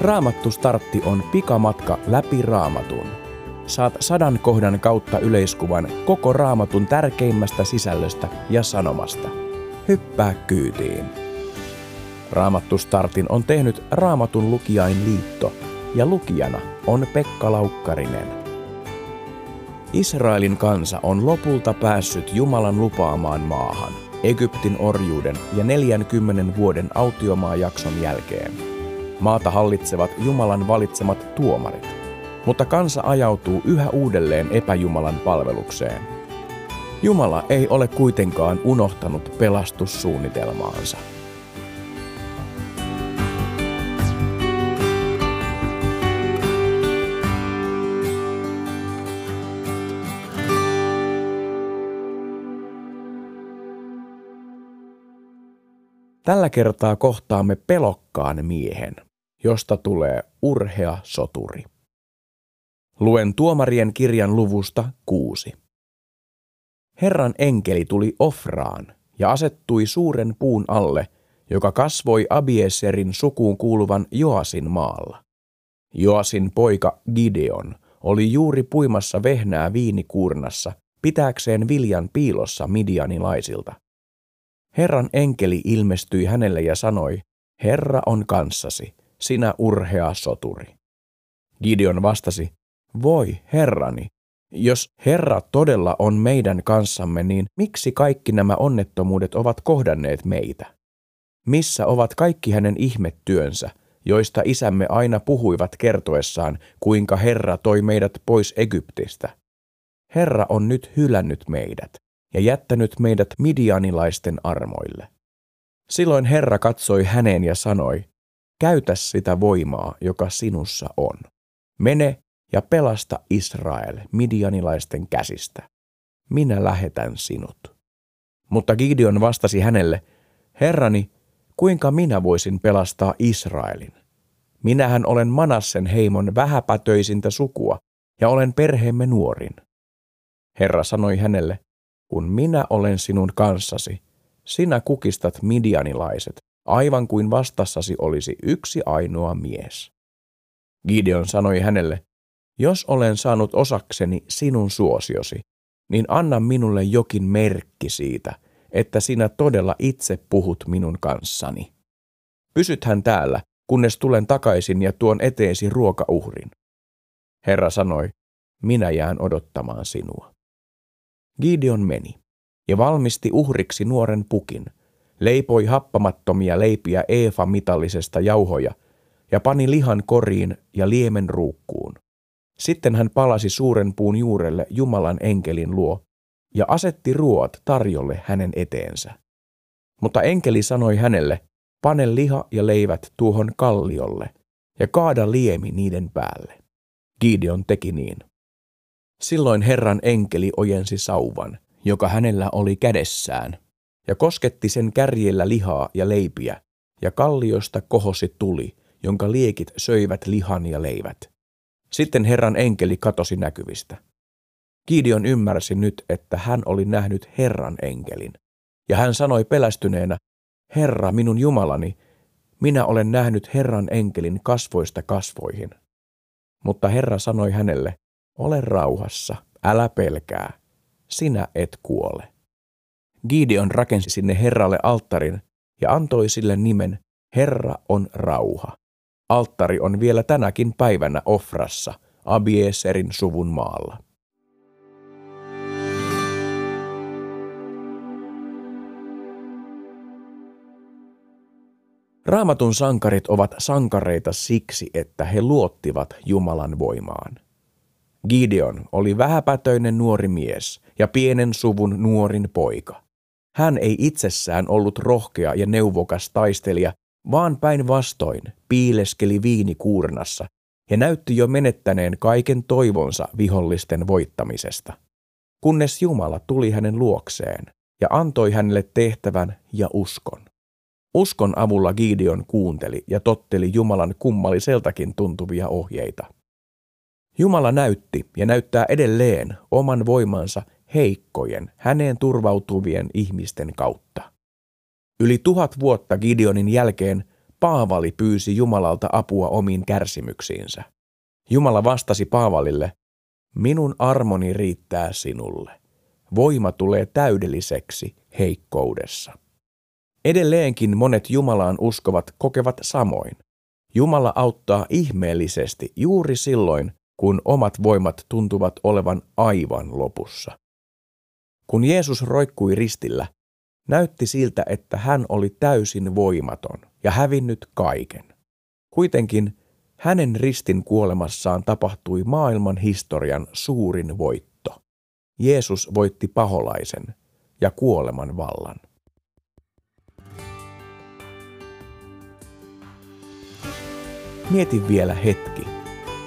Raamattu startti on pikamatka läpi raamatun. Saat sadan kohdan kautta yleiskuvan koko raamatun tärkeimmästä sisällöstä ja sanomasta. Hyppää kyytiin. Raamattu startin on tehnyt Raamatun lukijain liitto ja lukijana on Pekka Laukkarinen. Israelin kansa on lopulta päässyt Jumalan lupaamaan maahan Egyptin orjuuden ja 40 vuoden autiomaajakson jälkeen. Maata hallitsevat Jumalan valitsemat tuomarit, mutta kansa ajautuu yhä uudelleen epäjumalan palvelukseen. Jumala ei ole kuitenkaan unohtanut pelastussuunnitelmaansa. Tällä kertaa kohtaamme pelokkaan miehen – josta tulee urhea soturi. Luen tuomarien kirjan luvusta kuusi. Herran enkeli tuli Ofraan ja asettui suuren puun alle, joka kasvoi Abieserin sukuun kuuluvan Joasin maalla. Joasin poika Gideon oli juuri puimassa vehnää viinikuurnassa, pitääkseen viljan piilossa midianilaisilta. Herran enkeli ilmestyi hänelle ja sanoi, Herra on kanssasi, sinä urhea soturi. Gideon vastasi, voi herrani, jos Herra todella on meidän kanssamme, niin miksi kaikki nämä onnettomuudet ovat kohdanneet meitä? Missä ovat kaikki hänen ihmettyönsä, joista isämme aina puhuivat kertoessaan, kuinka Herra toi meidät pois Egyptistä? Herra on nyt hylännyt meidät ja jättänyt meidät midianilaisten armoille. Silloin Herra katsoi häneen ja sanoi, Käytä sitä voimaa, joka sinussa on. Mene ja pelasta Israel midianilaisten käsistä. Minä lähetän sinut. Mutta Gideon vastasi hänelle, Herrani, kuinka minä voisin pelastaa Israelin? Minähän olen Manassen heimon vähäpätöisintä sukua ja olen perheemme nuorin. Herra sanoi hänelle, kun minä olen sinun kanssasi, sinä kukistat midianilaiset aivan kuin vastassasi olisi yksi ainoa mies. Gideon sanoi hänelle, jos olen saanut osakseni sinun suosiosi, niin anna minulle jokin merkki siitä, että sinä todella itse puhut minun kanssani. Pysythän täällä, kunnes tulen takaisin ja tuon eteesi ruokauhrin. Herra sanoi, minä jään odottamaan sinua. Gideon meni ja valmisti uhriksi nuoren pukin – leipoi happamattomia leipiä Eefa-mitallisesta jauhoja ja pani lihan koriin ja liemen ruukkuun. Sitten hän palasi suuren puun juurelle Jumalan enkelin luo ja asetti ruoat tarjolle hänen eteensä. Mutta enkeli sanoi hänelle, pane liha ja leivät tuohon kalliolle ja kaada liemi niiden päälle. Gideon teki niin. Silloin Herran enkeli ojensi sauvan, joka hänellä oli kädessään, ja kosketti sen kärjellä lihaa ja leipiä, ja kalliosta kohosi tuli, jonka liekit söivät lihan ja leivät. Sitten Herran enkeli katosi näkyvistä. Gideon ymmärsi nyt, että hän oli nähnyt Herran enkelin, ja hän sanoi pelästyneenä, Herra, minun Jumalani, minä olen nähnyt Herran enkelin kasvoista kasvoihin. Mutta Herra sanoi hänelle, ole rauhassa, älä pelkää, sinä et kuole. Gideon rakensi sinne Herralle alttarin ja antoi sille nimen Herra on rauha. Alttari on vielä tänäkin päivänä Ofrassa, Abieserin suvun maalla. Raamatun sankarit ovat sankareita siksi, että he luottivat Jumalan voimaan. Gideon oli vähäpätöinen nuori mies ja pienen suvun nuorin poika. Hän ei itsessään ollut rohkea ja neuvokas taistelija, vaan päinvastoin piileskeli viinikuurnassa ja näytti jo menettäneen kaiken toivonsa vihollisten voittamisesta. Kunnes Jumala tuli hänen luokseen ja antoi hänelle tehtävän ja uskon. Uskon avulla Gideon kuunteli ja totteli Jumalan kummalliseltakin tuntuvia ohjeita. Jumala näytti ja näyttää edelleen oman voimansa heikkojen, häneen turvautuvien ihmisten kautta. Yli tuhat vuotta Gideonin jälkeen Paavali pyysi Jumalalta apua omiin kärsimyksiinsä. Jumala vastasi Paavalille, minun armoni riittää sinulle. Voima tulee täydelliseksi heikkoudessa. Edelleenkin monet Jumalaan uskovat kokevat samoin. Jumala auttaa ihmeellisesti juuri silloin, kun omat voimat tuntuvat olevan aivan lopussa. Kun Jeesus roikkui ristillä, näytti siltä, että hän oli täysin voimaton ja hävinnyt kaiken. Kuitenkin hänen ristin kuolemassaan tapahtui maailman historian suurin voitto. Jeesus voitti paholaisen ja kuoleman vallan. Mieti vielä hetki,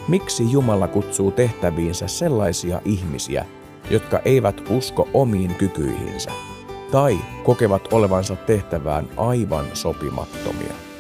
miksi Jumala kutsuu tehtäviinsä sellaisia ihmisiä, jotka eivät usko omiin kykyihinsä tai kokevat olevansa tehtävään aivan sopimattomia.